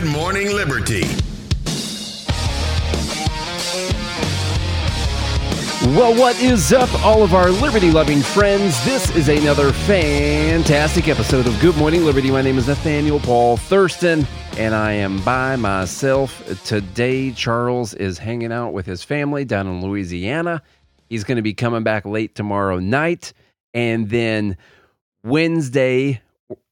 Good Morning Liberty. Well, what is up, all of our liberty loving friends? This is another fantastic episode of Good Morning Liberty. My name is Nathaniel Paul Thurston, and I am by myself today. Charles is hanging out with his family down in Louisiana. He's going to be coming back late tomorrow night. And then Wednesday,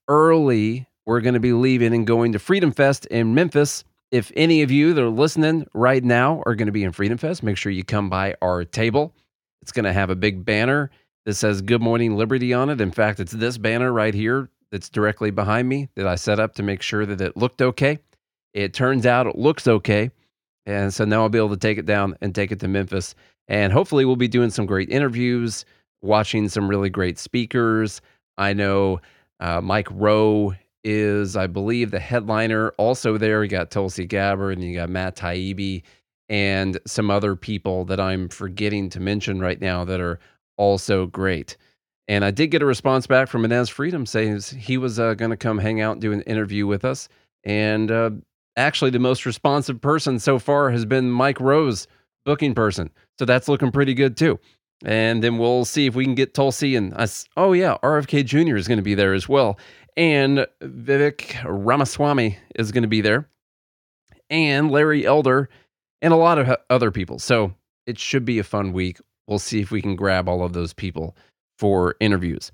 early, we're going to be leaving and going to Freedom Fest in Memphis. If any of you that are listening right now are going to be in Freedom Fest, make sure you come by our table. It's going to have a big banner that says Good Morning Liberty on it. In fact, it's this banner right here that's directly behind me that I set up to make sure that it looked okay. It turns out it looks okay. And so now I'll be able to take it down and take it to Memphis. And hopefully, we'll be doing some great interviews, watching some really great speakers. I know uh, Mike Rowe is, I believe, the headliner. Also there, you got Tulsi Gabbard and you got Matt Taibbi and some other people that I'm forgetting to mention right now that are also great. And I did get a response back from Inez Freedom saying he was uh, going to come hang out and do an interview with us. And uh, actually, the most responsive person so far has been Mike Rowe's, booking person. So that's looking pretty good too. And then we'll see if we can get Tulsi and us. Oh, yeah, RFK Jr. is going to be there as well and Vivek Ramaswamy is going to be there, and Larry Elder, and a lot of other people. So it should be a fun week. We'll see if we can grab all of those people for interviews.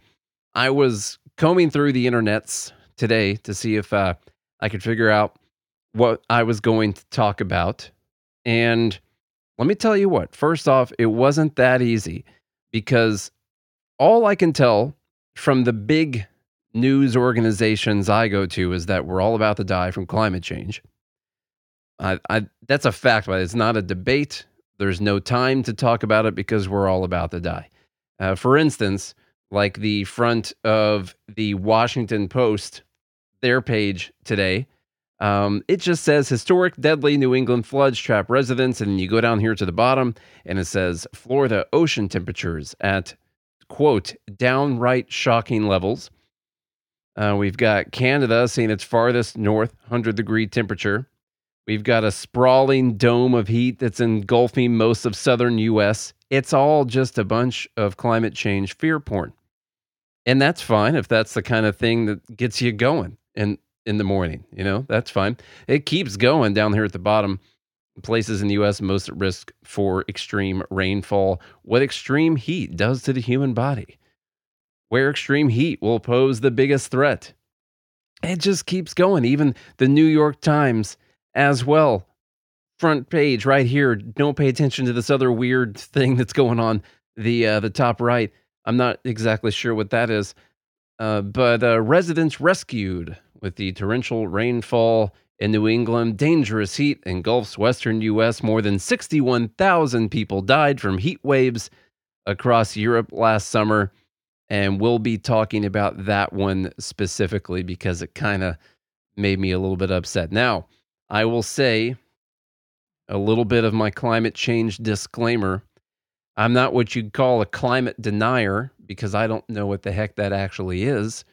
I was combing through the internets today to see if uh, I could figure out what I was going to talk about. And let me tell you what, first off, it wasn't that easy because all I can tell from the big news organizations I go to is that we're all about to die from climate change. I, I, that's a fact, but it's not a debate. There's no time to talk about it because we're all about to die. Uh, for instance, like the front of the Washington Post, their page today, um, it just says historic, deadly New England floods trap residents. And you go down here to the bottom and it says Florida ocean temperatures at, quote, downright shocking levels. Uh, we've got Canada seeing its farthest north 100 degree temperature. We've got a sprawling dome of heat that's engulfing most of southern US. It's all just a bunch of climate change fear porn. And that's fine if that's the kind of thing that gets you going in in the morning, you know? That's fine. It keeps going down here at the bottom. Places in the US most at risk for extreme rainfall. What extreme heat does to the human body where extreme heat will pose the biggest threat. It just keeps going. Even the New York Times as well. Front page right here. Don't pay attention to this other weird thing that's going on the uh, the top right. I'm not exactly sure what that is. Uh, but uh, residents rescued with the torrential rainfall in New England. Dangerous heat engulfs western U.S. More than 61,000 people died from heat waves across Europe last summer. And we'll be talking about that one specifically because it kind of made me a little bit upset. Now, I will say a little bit of my climate change disclaimer. I'm not what you'd call a climate denier because I don't know what the heck that actually is.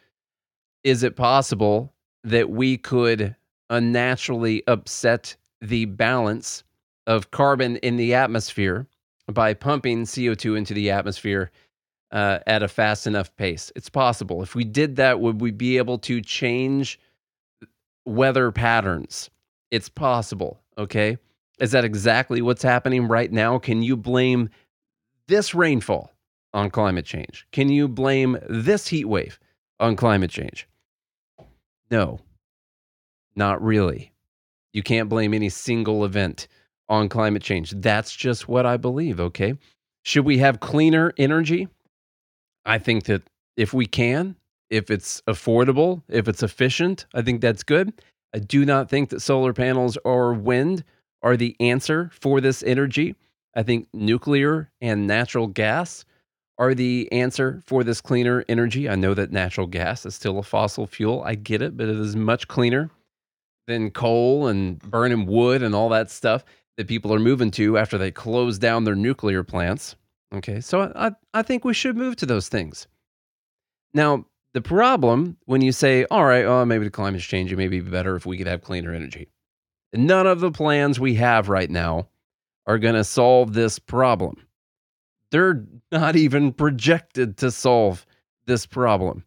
Is it possible that we could unnaturally upset the balance of carbon in the atmosphere by pumping CO2 into the atmosphere uh, at a fast enough pace. It's possible. If we did that, would we be able to change weather patterns? It's possible. Okay. Is that exactly what's happening right now? Can you blame this rainfall on climate change? Can you blame this heat wave on climate change? No, not really. You can't blame any single event on climate change. That's just what I believe. Okay. Should we have cleaner energy? I think that if we can, if it's affordable, if it's efficient, I think that's good. I do not think that solar panels or wind are the answer for this energy. I think nuclear and natural gas are the answer for this cleaner energy. I know that natural gas is still a fossil fuel. I get it, but it is much cleaner than coal and burning wood and all that stuff that people are moving to after they close down their nuclear plants. Okay, so I, I think we should move to those things. Now, the problem when you say, all right, oh, maybe the climate's changing, maybe it'd be better if we could have cleaner energy. None of the plans we have right now are going to solve this problem. They're not even projected to solve this problem.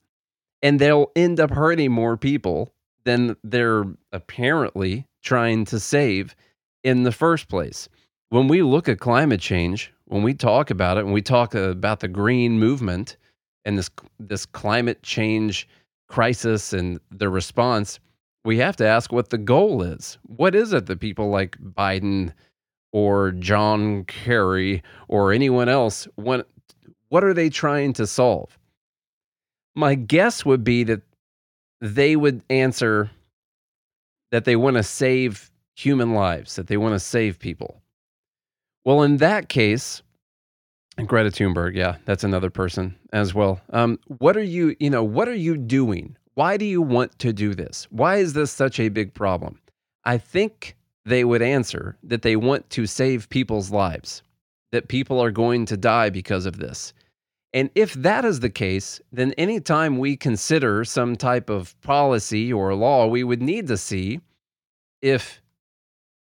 And they'll end up hurting more people than they're apparently trying to save in the first place. When we look at climate change, when we talk about it, when we talk uh, about the green movement and this this climate change crisis and the response, we have to ask what the goal is. What is it that people like Biden or John Kerry or anyone else want what are they trying to solve? My guess would be that they would answer that they want to save human lives, that they want to save people. Well, in that case, Greta Thunberg, yeah, that's another person as well. Um, what are you, you know, what are you doing? Why do you want to do this? Why is this such a big problem? I think they would answer that they want to save people's lives, that people are going to die because of this. And if that is the case, then anytime we consider some type of policy or law, we would need to see if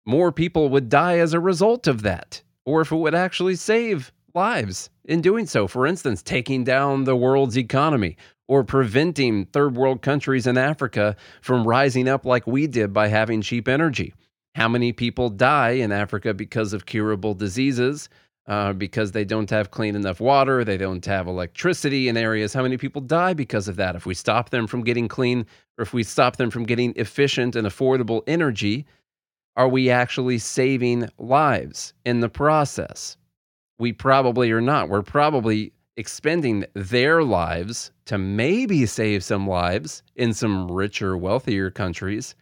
more people would die as a result of that, or if it would actually save lives in doing so. For instance, taking down the world's economy or preventing third world countries in Africa from rising up like we did by having cheap energy. How many people die in Africa because of curable diseases? uh, because they don't have clean enough water, they don't have electricity in areas. How many people die because of that? If we stop them from getting clean, or if we stop them from getting efficient and affordable energy, are we actually saving lives in the process? We probably are not. We're probably expending their lives to maybe save some lives in some richer, wealthier countries,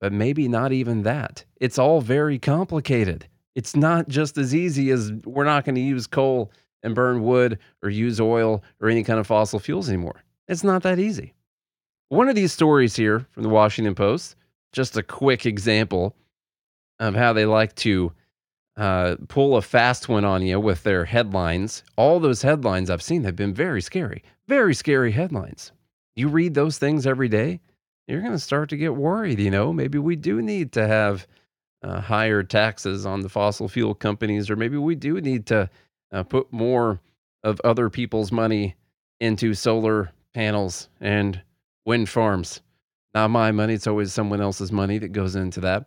but maybe not even that. It's all very complicated it's not just as easy as we're not going to use coal and burn wood or use oil or any kind of fossil fuels anymore. It's not that easy. One of these stories here from the Washington Post, just a quick example of how they like to uh, pull a fast one on you with their headlines. All those headlines I've seen have been very scary, very scary headlines. You read those things every day, you're going to start to get worried. You know, maybe we do need to have uh, higher taxes on the fossil fuel companies, or maybe we do need to uh, put more of other people's money into solar panels and wind farms. Not my money, it's always someone else's money that goes into that.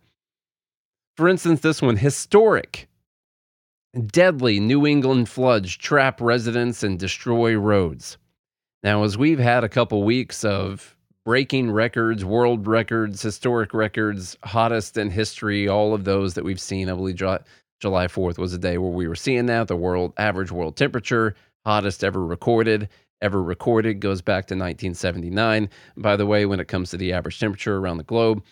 For instance, this one historic, deadly New England floods trap residents and destroy roads. Now, as we've had a couple weeks of breaking records, world records, historic records, hottest in history, all of those that we've seen. I believe July 4th was a day where we were seeing that. The world average world temperature, hottest ever recorded, ever recorded, goes back to 1979. By the way, when it comes to the average temperature around the globe,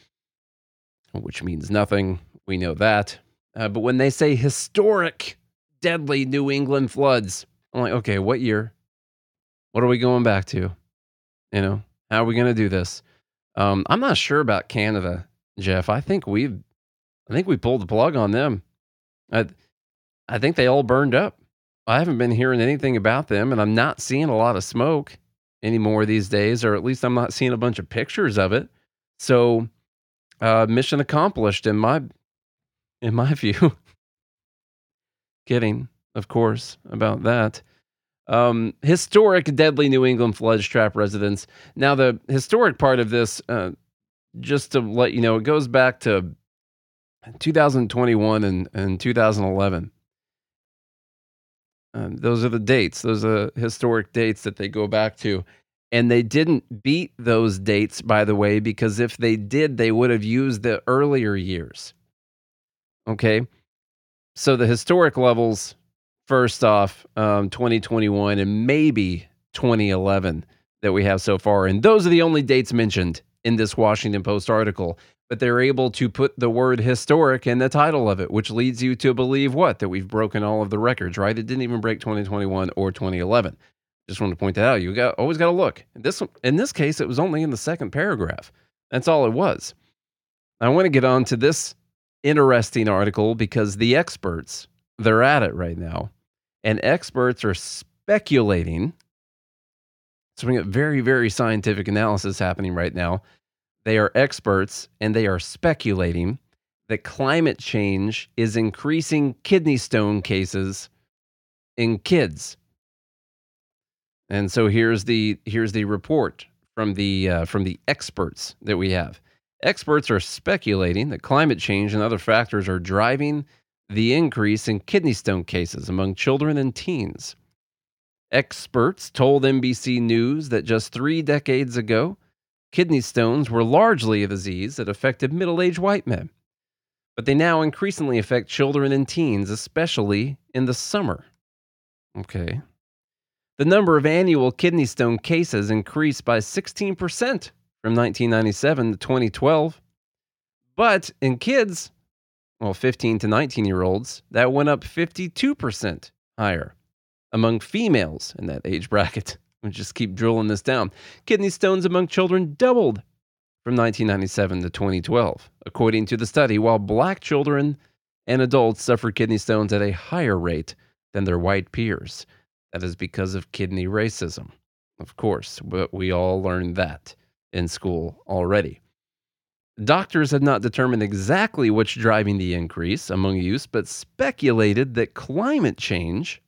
which means nothing, we know that. Uh, but when they say historic, deadly New England floods, I'm like, okay, what year? What are we going back to? You know, how are we going to do this? Um, I'm not sure about Canada, Jeff. I think we've, I think we pulled the plug on them. I, I think they all burned up. I haven't been hearing anything about them, and I'm not seeing a lot of smoke anymore these days, or at least I'm not seeing a bunch of pictures of it. So, uh, mission accomplished in my, in my view. Kidding, of course, about that. Um, historic, deadly New England floods trap residents. Now, the historic part of this, uh, just to let you know, it goes back to 2021 and, and 2011. Um, those are the dates. Those are historic dates that they go back to. And they didn't beat those dates, by the way, because if they did, they would have used the earlier years. Okay. So the historic levels first off, um, 2021 and maybe 2011 that we have so far. And those are the only dates mentioned in this Washington Post article. But they're able to put the word historic in the title of it, which leads you to believe what? That we've broken all of the records, right? It didn't even break 2021 or 2011. Just want to point that out. You got always got to look. This in this case, it was only in the second paragraph. That's all it was. I want to get on to this interesting article because the experts they're at it right now. And experts are speculating. So we got very, very scientific analysis happening right now. They are experts and they are speculating that climate change is increasing kidney stone cases in kids. And so here's the here's the report from the uh, from the experts that we have. Experts are speculating that climate change and other factors are driving the increase in kidney stone cases among children and teens. Experts told NBC News that just three decades ago, kidney stones were largely a disease that affected middle aged white men. But they now increasingly affect children and teens, especially in the summer. Okay. The number of annual kidney stone cases increased by 16% from 1997 to 2012. But in kids, well, 15 to 19 year olds, that went up 52% higher among females in that age bracket. We just keep drilling this down. Kidney stones among children doubled from 1997 to 2012, according to the study, while black children and adults suffer kidney stones at a higher rate than their white peers. That is because of kidney racism. Of course, but we all learned that in school already. Doctors had not determined exactly what's driving the increase among use, but speculated that climate change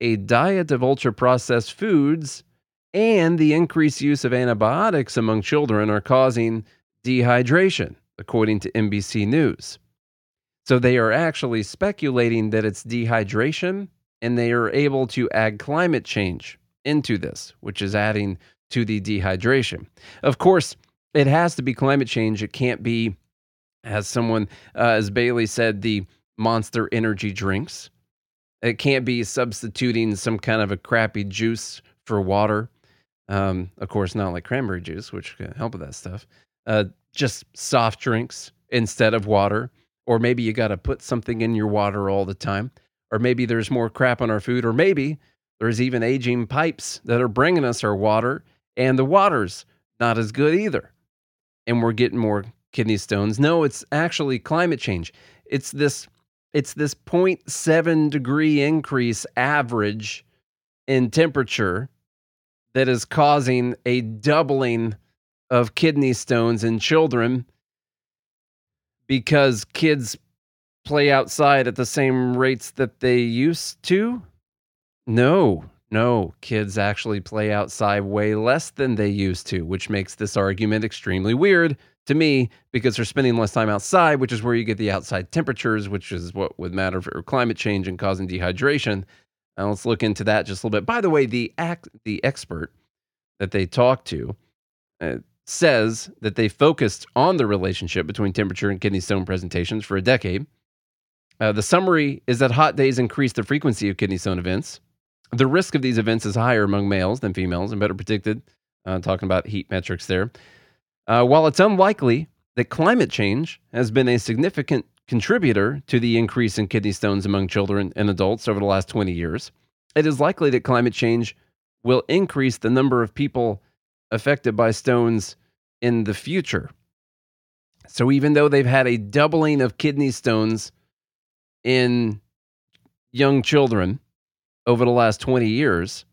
a diet of ultra processed foods and the increased use of antibiotics among children are causing dehydration, according to NBC News. So they are actually speculating that it's dehydration and they are able to add climate change into this, which is adding to the dehydration. Of course, it has to be climate change. It can't be, as someone, uh, as Bailey said, the monster energy drinks. It can't be substituting some kind of a crappy juice for water. Um, of course, not like cranberry juice, which can help with that stuff. Uh, just soft drinks instead of water. Or maybe you got to put something in your water all the time. Or maybe there's more crap on our food. Or maybe there's even aging pipes that are bringing us our water, and the water's not as good either. And we're getting more kidney stones. No, it's actually climate change. It's this it's this 0.7 degree increase average in temperature that is causing a doubling of kidney stones in children because kids play outside at the same rates that they used to? No, no, kids actually play outside way less than they used to, which makes this argument extremely weird to me because they're spending less time outside, which is where you get the outside temperatures, which is what would matter for climate change and causing dehydration. Now let's look into that just a little bit. By the way, the act, the expert that they talked to uh, says that they focused on the relationship between temperature and kidney stone presentations for a decade. Uh, the summary is that hot days increase the frequency of kidney stone events. The risk of these events is higher among males than females and better predicted. Uh, talking about heat metrics there. Uh, while it's unlikely that climate change has been a significant contributor to the increase in kidney stones among children and adults over the last 20 years, it is likely that climate change will increase the number of people affected by stones in the future. So, even though they've had a doubling of kidney stones in young children over the last 20 years,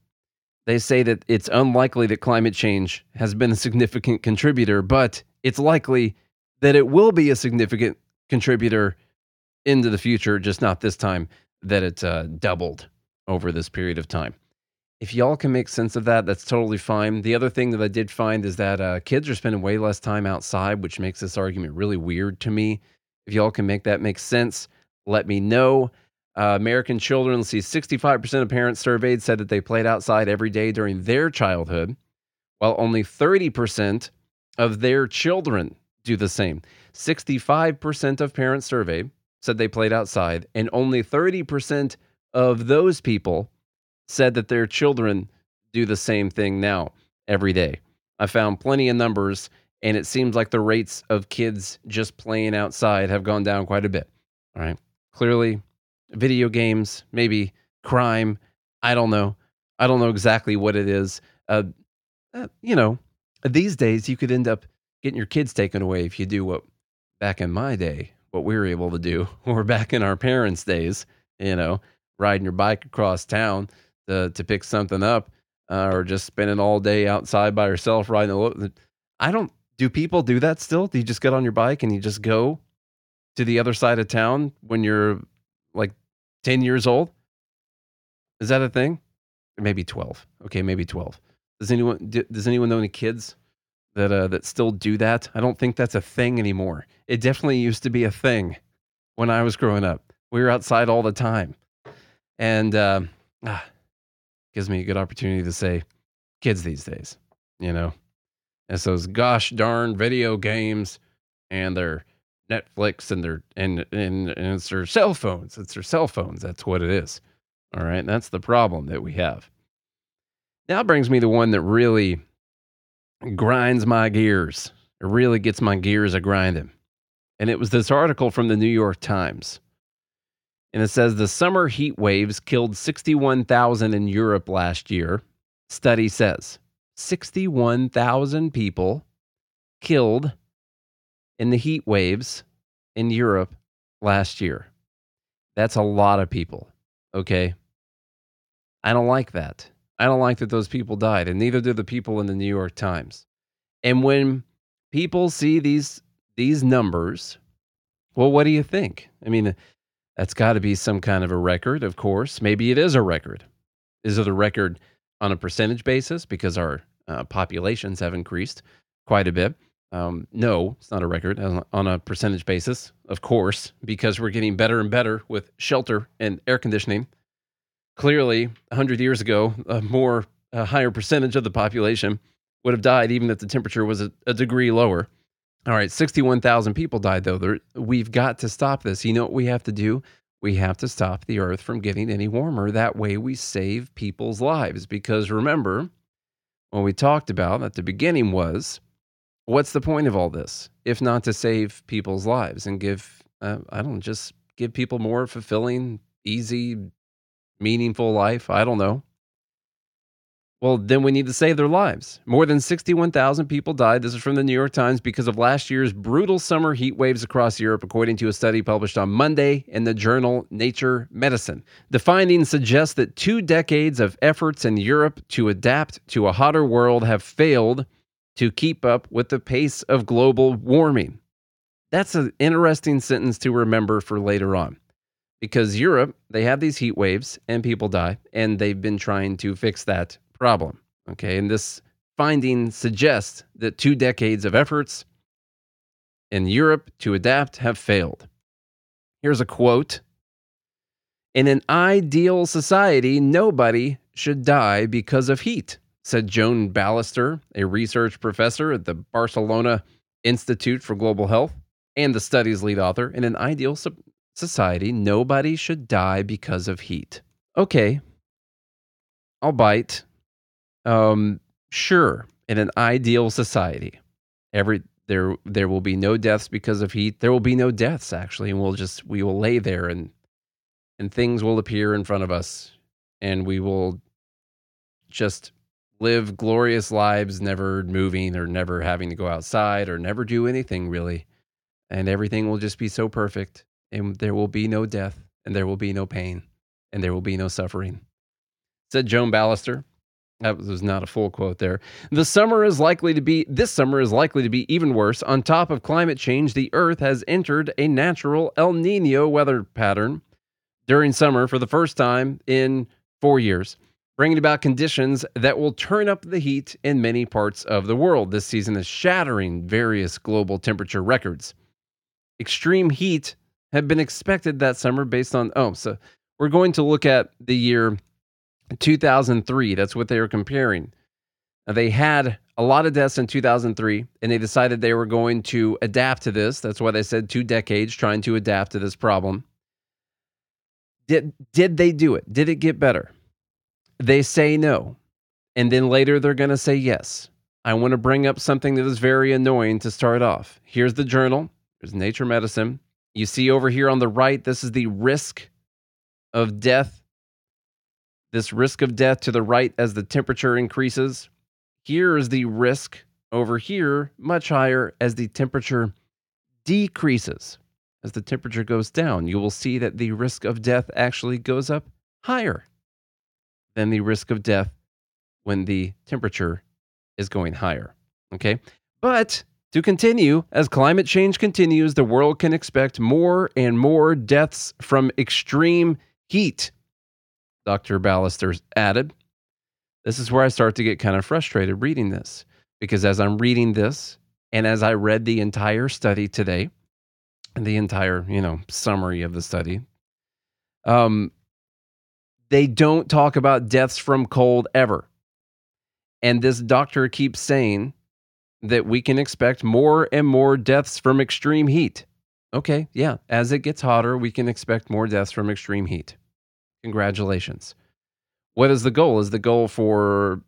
they say that it's unlikely that climate change has been a significant contributor, but it's likely that it will be a significant contributor into the future, just not this time that it uh, doubled over this period of time. If y'all can make sense of that, that's totally fine. The other thing that I did find is that uh, kids are spending way less time outside, which makes this argument really weird to me. If y'all can make that make sense, let me know. Uh, American children, let's see, 65% of parents surveyed said that they played outside every day during their childhood, while only 30% of their children do the same. 65% of parents surveyed said they played outside, and only 30% of those people said that their children do the same thing now every day. I found plenty of numbers, and it seems like the rates of kids just playing outside have gone down quite a bit. All right. Clearly, video games, maybe crime. I don't know. I don't know exactly what it is. Uh, uh, you know, these days you could end up getting your kids taken away if you do what back in my day, what we were able to do, or back in our parents' days, you know, riding your bike across town to, to pick something up. uh, or just spending all day outside by yourself riding the. I don't. Do people do that still? Do you just get on your bike and you just go to the other side of town when you're like ten years old? Is that a thing? Maybe twelve. Okay, maybe twelve. Does anyone does anyone know any kids that uh, that still do that? I don't think that's a thing anymore. It definitely used to be a thing when I was growing up. We were outside all the time, and uh, ah, gives me a good opportunity to say, kids these days, you know, it's those gosh darn video games and their Netflix and their and and, and it's their cell phones. It's their cell phones. That's what it is. All right, that's the problem that we have. Now brings me the one that really grinds my gears. It really gets my gears a grinding. And it was this article from the New York Times. And it says the summer heat waves killed 61,000 in Europe last year. Study says 61,000 people killed in the heat waves in Europe last year. That's a lot of people. Okay. I don't like that. I don't like that those people died, and neither do the people in the New York Times. And when people see these these numbers, well, what do you think? I mean, that's got to be some kind of a record, of course. Maybe it is a record. Is it a record on a percentage basis because our uh, populations have increased quite a bit? Um, no, it's not a record on a percentage basis, of course, because we're getting better and better with shelter and air conditioning. Clearly, 100 years ago, a more a higher percentage of the population would have died even if the temperature was a, a degree lower. All right, 61,000 people died, though. There, we've got to stop this. You know what we have to do? We have to stop the earth from getting any warmer. That way, we save people's lives. Because remember, what we talked about at the beginning was what's the point of all this if not to save people's lives and give, uh, I don't just give people more fulfilling, easy, meaningful life? I don't know. Well, then we need to save their lives. More than 61,000 people died. This is from the New York Times because of last year's brutal summer heat waves across Europe, according to a study published on Monday in the journal Nature Medicine. The findings suggest that two decades of efforts in Europe to adapt to a hotter world have failed to keep up with the pace of global warming. That's an interesting sentence to remember for later on because Europe, they have these heat waves and people die, and they've been trying to fix that problem. Okay. And this finding suggests that two decades of efforts in Europe to adapt have failed. Here's a quote In an ideal society, nobody should die because of heat, said Joan Ballester, a research professor at the Barcelona Institute for Global Health and the study's lead author. In an ideal society, nobody should die because of heat. Okay, I'll bite. Um, sure, in an ideal society, every there there will be no deaths because of heat. There will be no deaths actually, and we'll just we will lay there and and things will appear in front of us, and we will just live glorious lives, never moving or never having to go outside or never do anything really, and everything will just be so perfect, and there will be no death, and there will be no pain, and there will be no suffering. Said Joan Ballester. that was not a full quote there. The summer is likely to be this summer is likely to be even worse. On top of climate change, the earth has entered a natural El Nino weather pattern during summer for the first time in 4 years, bringing about conditions that will turn up the heat in many parts of the world. This season is shattering various global temperature records. Extreme heat had been expected that summer based on oh, so we're going to look at the year 2003. That's what they were comparing. Now, they had a lot of deaths in 2003, and they decided they were going to adapt to this. That's why they said two decades trying to adapt to this problem. Did, did they do it? Did it get better? They say no. And then later they're going to say yes. I want to bring up something that is very annoying to start off. Here's the journal. There's Nature Medicine. You see over here on the right, this is the risk of death this risk of death to the right as the temperature increases. Here is the risk over here, much higher as the temperature decreases. As the temperature goes down, you will see that the risk of death actually goes up higher than the risk of death when the temperature is going higher. Okay. But to continue, as climate change continues, the world can expect more and more deaths from extreme heat. Dr. Ballester added. This is where I start to get kind of frustrated reading this because as I'm reading this and as I read the entire study today, the entire, you know, summary of the study, um, they don't talk about deaths from cold ever. And this doctor keeps saying that we can expect more and more deaths from extreme heat. Okay, yeah, as it gets hotter, we can expect more deaths from extreme heat. Congratulations. What is the goal? Is the goal for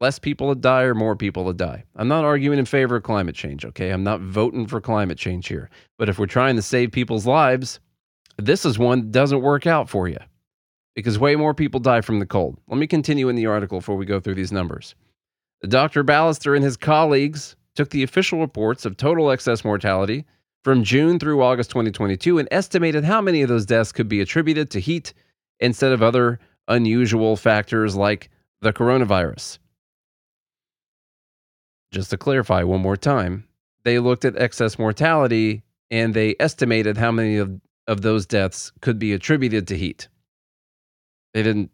less people to die or more people to die? I'm not arguing in favor of climate change, okay? I'm not voting for climate change here. But if we're trying to save people's lives, this is one that doesn't work out for you because way more people die from the cold. Let me continue in the article before we go through these numbers. Dr. Ballester and his colleagues took the official reports of total excess mortality from June through August 2022 and estimated how many of those deaths could be attributed to heat instead of other unusual factors like the coronavirus. Just to clarify one more time, they looked at excess mortality and they estimated how many of, of those deaths could be attributed to heat. They didn't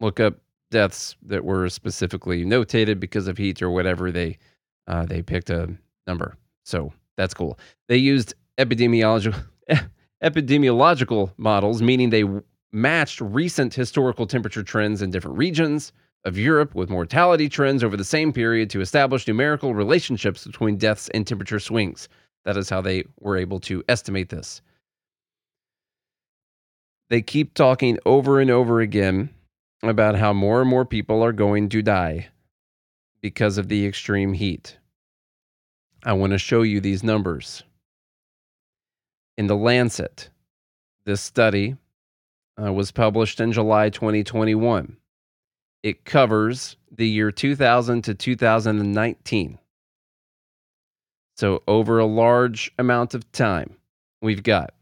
look up deaths that were specifically notated because of heat or whatever. They uh, they picked a number, so that's cool. They used epidemiological epidemiological models, meaning they matched recent historical temperature trends in different regions of Europe with mortality trends over the same period to establish numerical relationships between deaths and temperature swings. That is how they were able to estimate this. They keep talking over and over again about how more and more people are going to die because of the extreme heat. I want to show you these numbers. In the Lancet, this study uh, was published in July 2021. It covers the year 2000 to 2019. So, over a large amount of time, we've got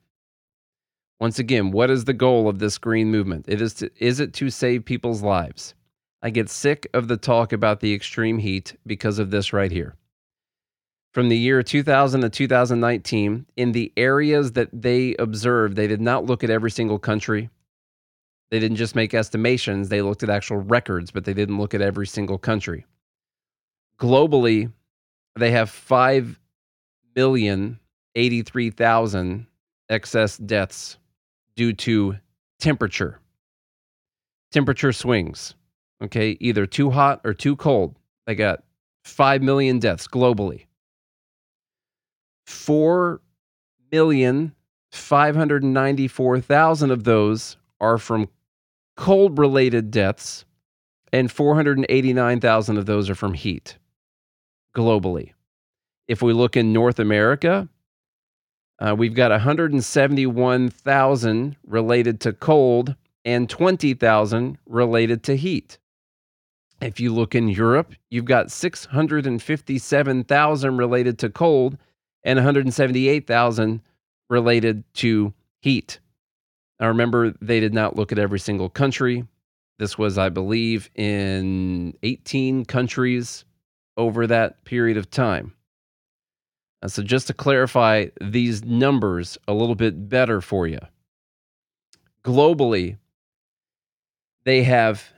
once again, what is the goal of this green movement? It is to, is it to save people's lives? I get sick of the talk about the extreme heat because of this right here. From the year 2000 to 2019, in the areas that they observed, they did not look at every single country. They didn't just make estimations, they looked at actual records, but they didn't look at every single country. Globally, they have 5 million 83,000 excess deaths due to temperature. Temperature swings. Okay, either too hot or too cold. They got 5 million deaths globally. 4 million 594,000 of those are from cold related deaths, and 489,000 of those are from heat globally. If we look in North America, uh, we've got 171,000 related to cold and 20,000 related to heat. If you look in Europe, you've got 657,000 related to cold and 178,000 related to heat. Now, remember, they did not look at every single country. This was, I believe, in 18 countries over that period of time. Uh, so, just to clarify these numbers a little bit better for you, globally, they have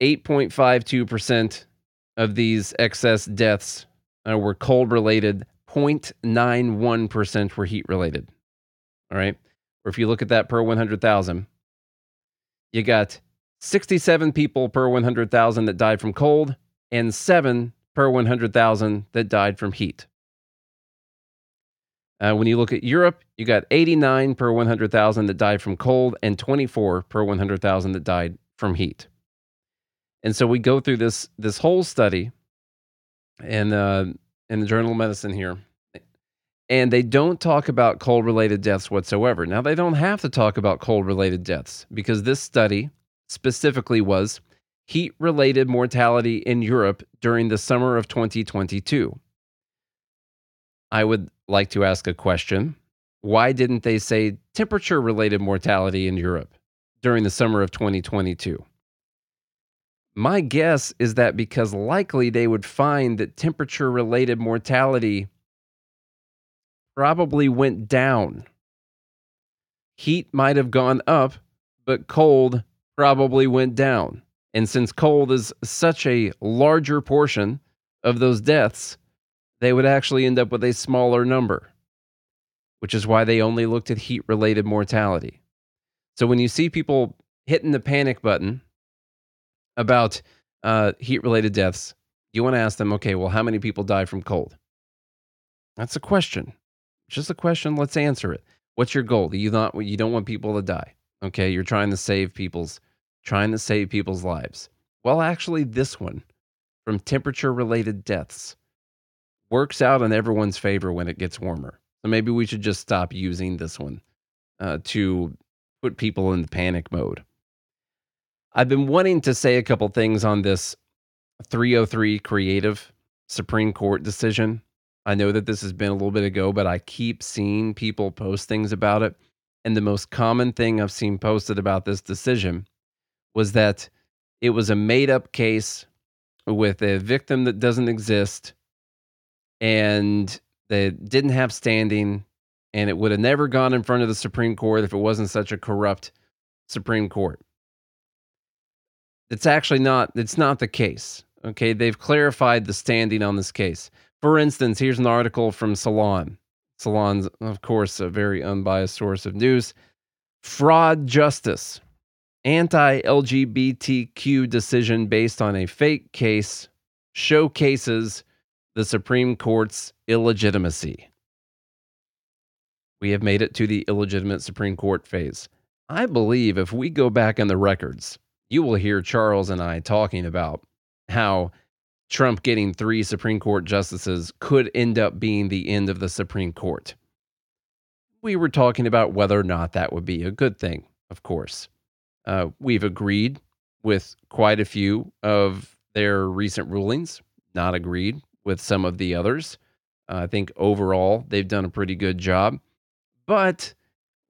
8.52% of these excess deaths uh, were cold related, 0.91% were heat related. All right. Or if you look at that per 100,000, you got 67 people per 100,000 that died from cold and seven per 100,000 that died from heat. Uh, when you look at Europe, you got 89 per 100,000 that died from cold and 24 per 100,000 that died from heat. And so we go through this this whole study in uh, in the Journal of Medicine here, and they don't talk about cold related deaths whatsoever. Now they don't have to talk about cold related deaths because this study specifically was heat related mortality in Europe during the summer of 2022. I would like to ask a question. Why didn't they say temperature related mortality in Europe during the summer of 2022? My guess is that because likely they would find that temperature related mortality probably went down. Heat might have gone up, but cold probably went down. And since cold is such a larger portion of those deaths, they would actually end up with a smaller number, which is why they only looked at heat related mortality. So when you see people hitting the panic button about uh, heat related deaths, you want to ask them, okay, well, how many people die from cold? That's a question. Just a question. Let's answer it. What's your goal? You not you don't want people to die. Okay, you're trying to save people's trying to save people's lives. Well, actually, this one from temperature related deaths works out in everyone's favor when it gets warmer. So maybe we should just stop using this one uh, to put people in the panic mode. I've been wanting to say a couple things on this 303 creative Supreme Court decision. I know that this has been a little bit ago, but I keep seeing people post things about it. And the most common thing I've seen posted about this decision was that it was a made up case with a victim that doesn't exist and they didn't have standing and it would have never gone in front of the Supreme Court if it wasn't such a corrupt Supreme Court. It's actually not it's not the case. Okay, they've clarified the standing on this case. For instance, here's an article from Salon. Salon's of course a very unbiased source of news. Fraud justice. Anti-LGBTQ decision based on a fake case showcases the Supreme Court's illegitimacy. We have made it to the illegitimate Supreme Court phase. I believe if we go back in the records, you will hear Charles and I talking about how Trump getting three Supreme Court justices could end up being the end of the Supreme Court. We were talking about whether or not that would be a good thing, of course. Uh, we've agreed with quite a few of their recent rulings, not agreed with some of the others. Uh, I think overall they've done a pretty good job. But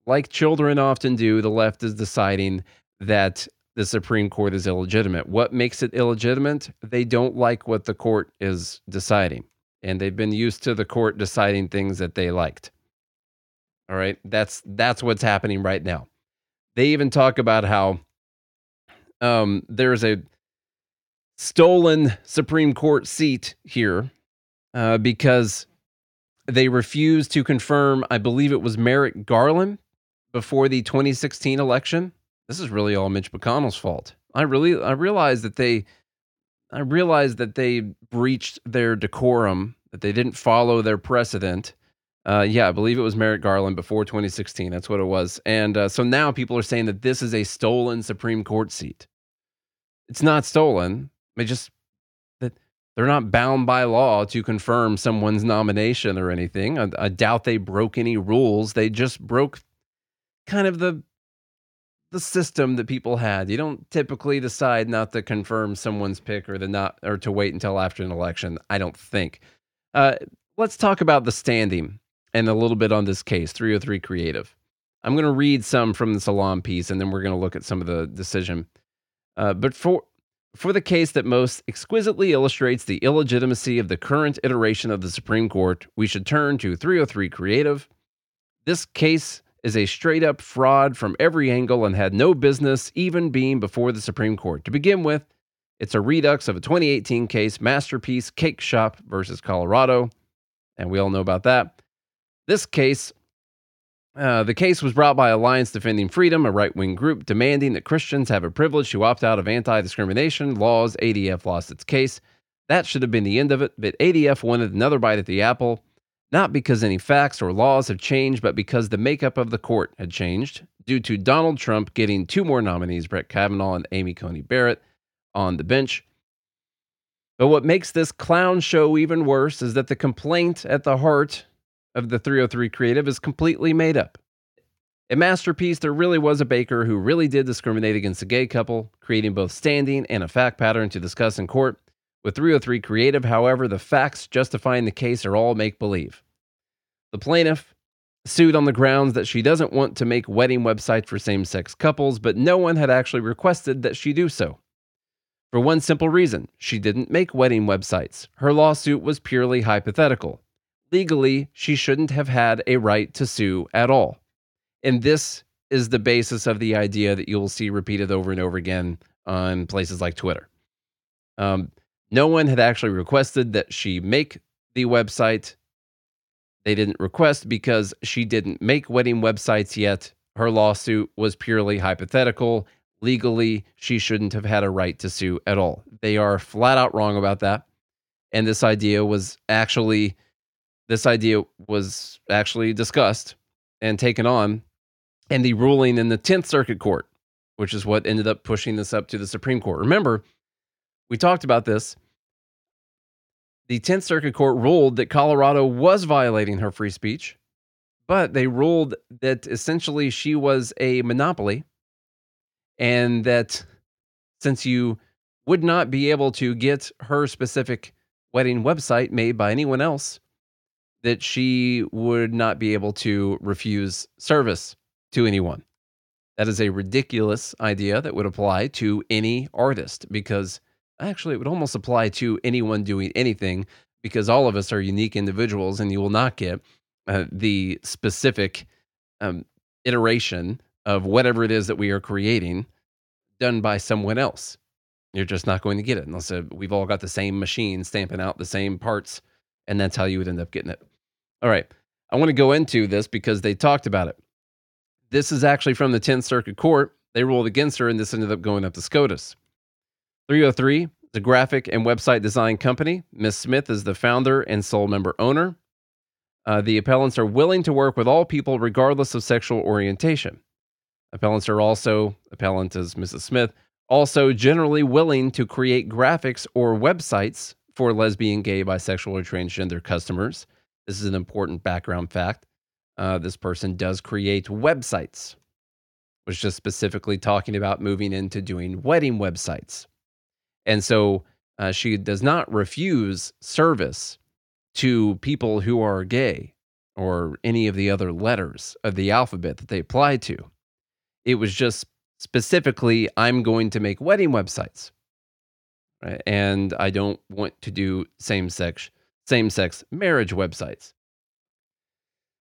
like children often do, the left is deciding that the Supreme Court is illegitimate. What makes it illegitimate? They don't like what the court is deciding. And they've been used to the court deciding things that they liked. All right. That's that's what's happening right now. They even talk about how um, there's a stolen Supreme Court seat here uh, because they refused to confirm, I believe it was Merrick Garland before the 2016 election this is really all Mitch McConnell's fault. I really I realized that they I realized that they breached their decorum, that they didn't follow their precedent. Uh, yeah, I believe it was Merrick Garland before 2016. That's what it was. And uh, so now people are saying that this is a stolen Supreme Court seat. It's not stolen. They just that they're not bound by law to confirm someone's nomination or anything. I, I doubt they broke any rules. They just broke kind of the the system that people had. You don't typically decide not to confirm someone's pick or to not or to wait until after an election. I don't think. Uh, let's talk about the standing and a little bit on this case 303 Creative. I'm going to read some from the Salon piece, and then we're going to look at some of the decision. Uh, but for for the case that most exquisitely illustrates the illegitimacy of the current iteration of the Supreme Court, we should turn to 303 Creative. This case is a straight up fraud from every angle and had no business even being before the Supreme Court. To begin with, it's a redux of a 2018 case, Masterpiece Cakeshop versus Colorado. And we all know about that. This case, uh, the case was brought by Alliance Defending Freedom, a right wing group demanding that Christians have a privilege to opt out of anti discrimination laws. ADF lost its case. That should have been the end of it, but ADF wanted another bite at the apple not because any facts or laws have changed, but because the makeup of the court had changed due to Donald Trump getting two more nominees, Brett Kavanaugh and Amy Coney Barrett, on the bench. But what makes this clown show even worse is that the complaint at the heart of the 303 Creative is completely made up. A masterpiece, there really was a baker who really did discriminate against a gay couple, creating both standing and a fact pattern to discuss in court. With 303 Creative, however, the facts justifying the case are all make believe. The plaintiff sued on the grounds that she doesn't want to make wedding websites for same sex couples, but no one had actually requested that she do so. For one simple reason she didn't make wedding websites. Her lawsuit was purely hypothetical. Legally, she shouldn't have had a right to sue at all. And this is the basis of the idea that you'll see repeated over and over again on places like Twitter. Um, no one had actually requested that she make the website. They didn't request because she didn't make wedding websites yet. Her lawsuit was purely hypothetical legally she shouldn't have had a right to sue at all. They are flat out wrong about that. And this idea was actually this idea was actually discussed and taken on and the ruling in the 10th Circuit Court, which is what ended up pushing this up to the Supreme Court. Remember, we talked about this. The 10th Circuit Court ruled that Colorado was violating her free speech, but they ruled that essentially she was a monopoly and that since you would not be able to get her specific wedding website made by anyone else, that she would not be able to refuse service to anyone. That is a ridiculous idea that would apply to any artist because actually it would almost apply to anyone doing anything because all of us are unique individuals and you will not get uh, the specific um, iteration of whatever it is that we are creating done by someone else. You're just not going to get it unless uh, we've all got the same machine stamping out the same parts, and that's how you would end up getting it. All right. I want to go into this because they talked about it. This is actually from the 10th Circuit Court. They ruled against her, and this ended up going up to SCOTUS. 303 the graphic and website design company. Ms. Smith is the founder and sole member owner. Uh, the appellants are willing to work with all people regardless of sexual orientation. Appellants are also, appellant is Mrs. Smith, also generally willing to create graphics or websites for lesbian, gay, bisexual, or transgender customers. This is an important background fact. Uh, this person does create websites, was just specifically talking about moving into doing wedding websites. And so uh, she does not refuse service to people who are gay or any of the other letters of the alphabet that they apply to. It was just specifically, I'm going to make wedding websites. Right? And I don't want to do same sex same sex marriage websites.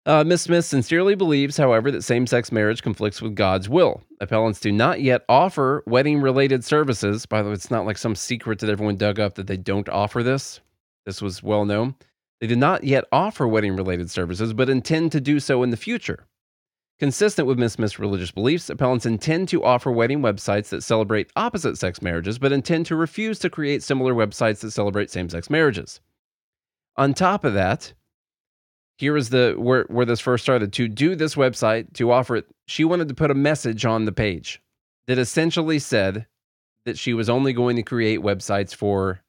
Uh, Ms. Smith sincerely believes, however, that same sex marriage conflicts with God's will. Appellants do not yet offer wedding related services. By the way, it's not like some secret that everyone dug up that they don't offer this. This was well known. They do not yet offer wedding related services, but intend to do so in the future. Consistent with Ms. Smith's religious beliefs, appellants intend to offer wedding websites that celebrate opposite sex marriages, but intend to refuse to create similar websites that celebrate same sex marriages. On top of that, here is the where, where this first started. To do this website, to offer it, she wanted to put a message on the page that essentially said that she was only going to create websites for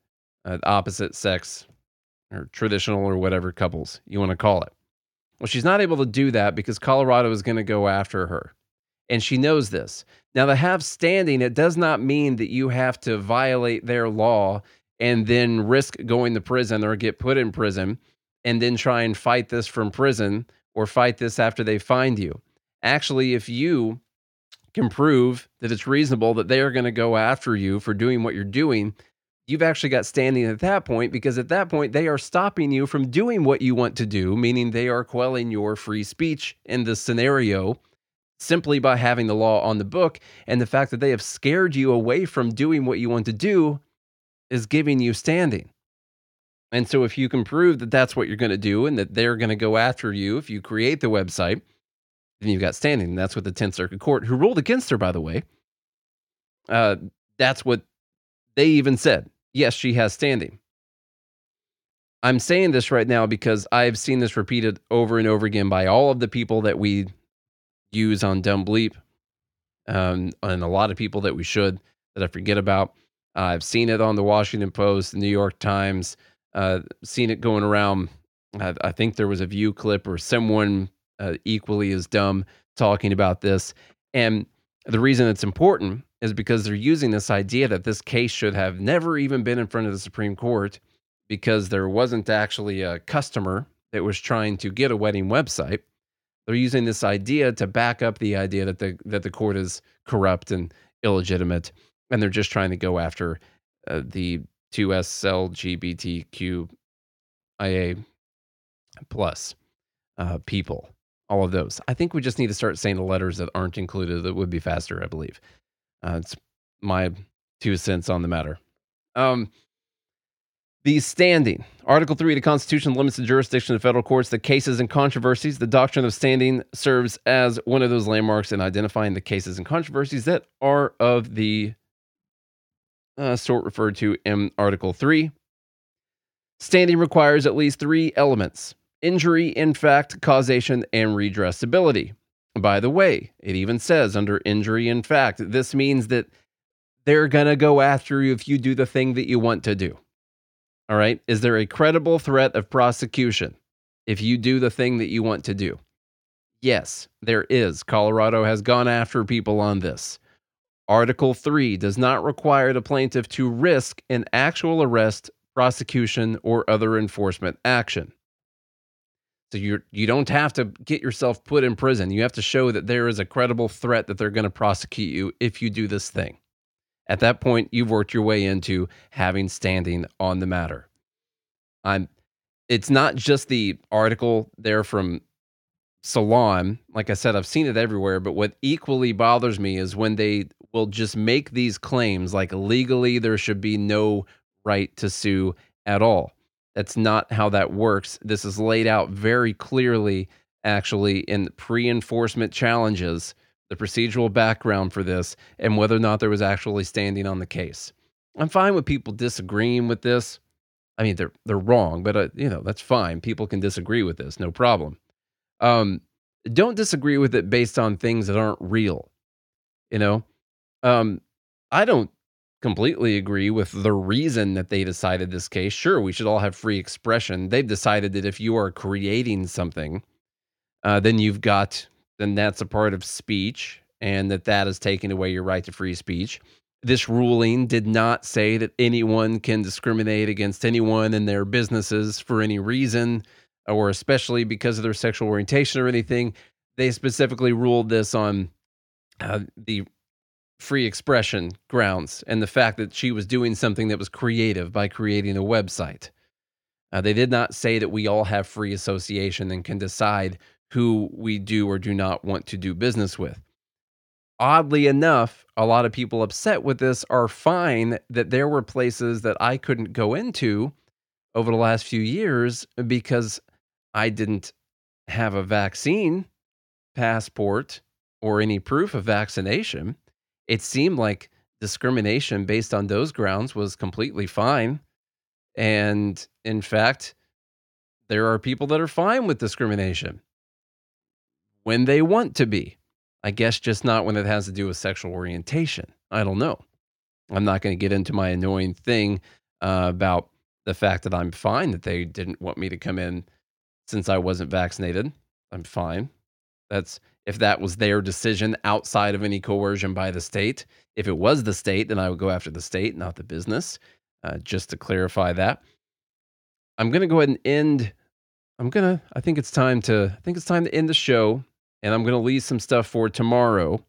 uh, opposite sex or traditional or whatever couples you want to call it. Well, she's not able to do that because Colorado is going to go after her. And she knows this. Now, to have standing, it does not mean that you have to violate their law and then risk going to prison or get put in prison and then try and fight this from prison or fight this after they find you. Actually, if you can prove that it's reasonable that they are going to go after you for doing what you're doing, you've actually got standing at that point because at that point they are stopping you from doing what you want to do, meaning they are quelling your free speech in this scenario simply by having the law on the book. And the fact that they have scared you away from doing what you want to do is giving you standing. And so, if you can prove that that's what you're going to do and that they're going to go after you if you create the website, then you've got standing. And that's what the 10th Circuit Court, who ruled against her, by the way, uh, that's what they even said yes, she has standing. I'm saying this right now because I've seen this repeated over and over again by all of the people that we use on Dumb Bleep, um, and a lot of people that we should that I forget about. Uh, I've seen it on the Washington Post, the New York Times, uh, seen it going around. I, I, think there was a view clip or someone uh, equally as dumb talking about this. And the reason it's important is because they're using this idea that this case should have never even been in front of the Supreme Court because there wasn't actually a customer that was trying to get a wedding website. They're using this idea to back up the idea that the that the court is corrupt and illegitimate, and they're just trying to go after uh, the 2SLGBTQIA plus uh, people, all of those. I think we just need to start saying the letters that aren't included. That would be faster, I believe. Uh, it's my two cents on the matter. Um, the standing. Article 3 of the Constitution limits the jurisdiction of federal courts The cases and controversies. The doctrine of standing serves as one of those landmarks in identifying the cases and controversies that are of the uh, sort referred to in Article 3. Standing requires at least three elements injury, in fact, causation, and redressability. By the way, it even says under injury in fact, this means that they're going to go after you if you do the thing that you want to do. All right. Is there a credible threat of prosecution if you do the thing that you want to do? Yes, there is. Colorado has gone after people on this. Article 3 does not require the plaintiff to risk an actual arrest, prosecution, or other enforcement action. So you you don't have to get yourself put in prison. You have to show that there is a credible threat that they're going to prosecute you if you do this thing. At that point, you've worked your way into having standing on the matter. I'm it's not just the article there from Salon. Like I said, I've seen it everywhere, but what equally bothers me is when they will just make these claims like legally there should be no right to sue at all. That's not how that works. This is laid out very clearly, actually, in pre enforcement challenges the procedural background for this, and whether or not there was actually standing on the case. I'm fine with people disagreeing with this. I mean, they're they're wrong, but uh, you know that's fine. People can disagree with this, no problem. Um, don't disagree with it based on things that aren't real. You know, um, I don't completely agree with the reason that they decided this case. Sure, we should all have free expression. They've decided that if you are creating something, uh, then you've got then that's a part of speech and that that is taking away your right to free speech. This ruling did not say that anyone can discriminate against anyone in their businesses for any reason or especially because of their sexual orientation or anything. They specifically ruled this on uh, the free expression grounds and the fact that she was doing something that was creative by creating a website. Uh, they did not say that we all have free association and can decide who we do or do not want to do business with. Oddly enough, a lot of people upset with this are fine that there were places that I couldn't go into over the last few years because I didn't have a vaccine passport or any proof of vaccination. It seemed like discrimination based on those grounds was completely fine. And in fact, there are people that are fine with discrimination when they want to be. I guess just not when it has to do with sexual orientation. I don't know. I'm not going to get into my annoying thing uh, about the fact that I'm fine that they didn't want me to come in since I wasn't vaccinated. I'm fine. That's if that was their decision outside of any coercion by the state. If it was the state, then I would go after the state, not the business. Uh, just to clarify that. I'm going to go ahead and end. I'm to, I think it's time to, I think it's time to end the show and I'm going to leave some stuff for tomorrow.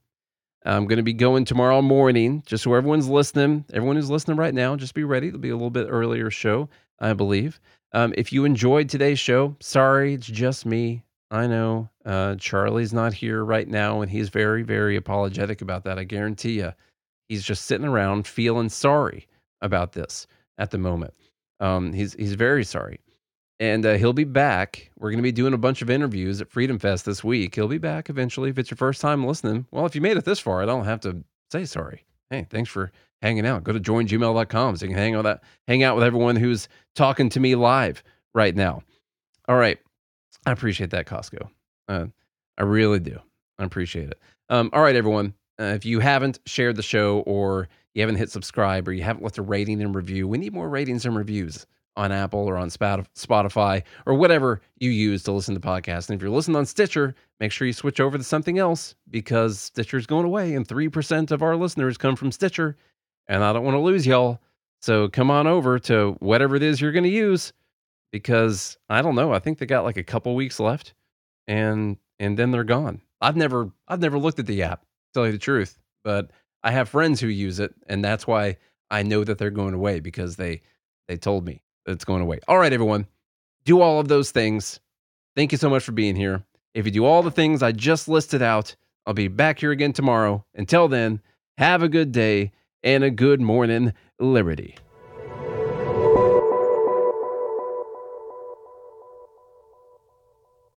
I'm going to be going tomorrow morning, just so everyone's listening. Everyone who's listening right now, just be ready. It'll be a little bit earlier show, I believe. Um, if you enjoyed today's show, sorry, it's just me. I know uh, Charlie's not here right now, and he's very, very apologetic about that. I guarantee you, he's just sitting around feeling sorry about this at the moment. Um, he's he's very sorry and uh, he'll be back. We're going to be doing a bunch of interviews at Freedom Fest this week. He'll be back eventually. If it's your first time listening, well, if you made it this far, I don't have to say sorry. Hey, thanks for hanging out. Go to joingml.com so you can hang out hang out with everyone who's talking to me live right now. All right, I appreciate that, Costco. Uh, I really do. I appreciate it. Um, all right, everyone. Uh, if you haven't shared the show or you haven't hit subscribe or you haven't left a rating and review, we need more ratings and reviews on Apple or on Spotify or whatever you use to listen to podcasts. And if you're listening on Stitcher, make sure you switch over to something else because Stitcher's going away and 3% of our listeners come from Stitcher. And I don't want to lose y'all. So come on over to whatever it is you're going to use because I don't know. I think they got like a couple weeks left and and then they're gone. I've never I've never looked at the app, to tell you the truth, but I have friends who use it and that's why I know that they're going away because they they told me it's going away. All right, everyone, do all of those things. Thank you so much for being here. If you do all the things I just listed out, I'll be back here again tomorrow. Until then, have a good day and a good morning, Liberty.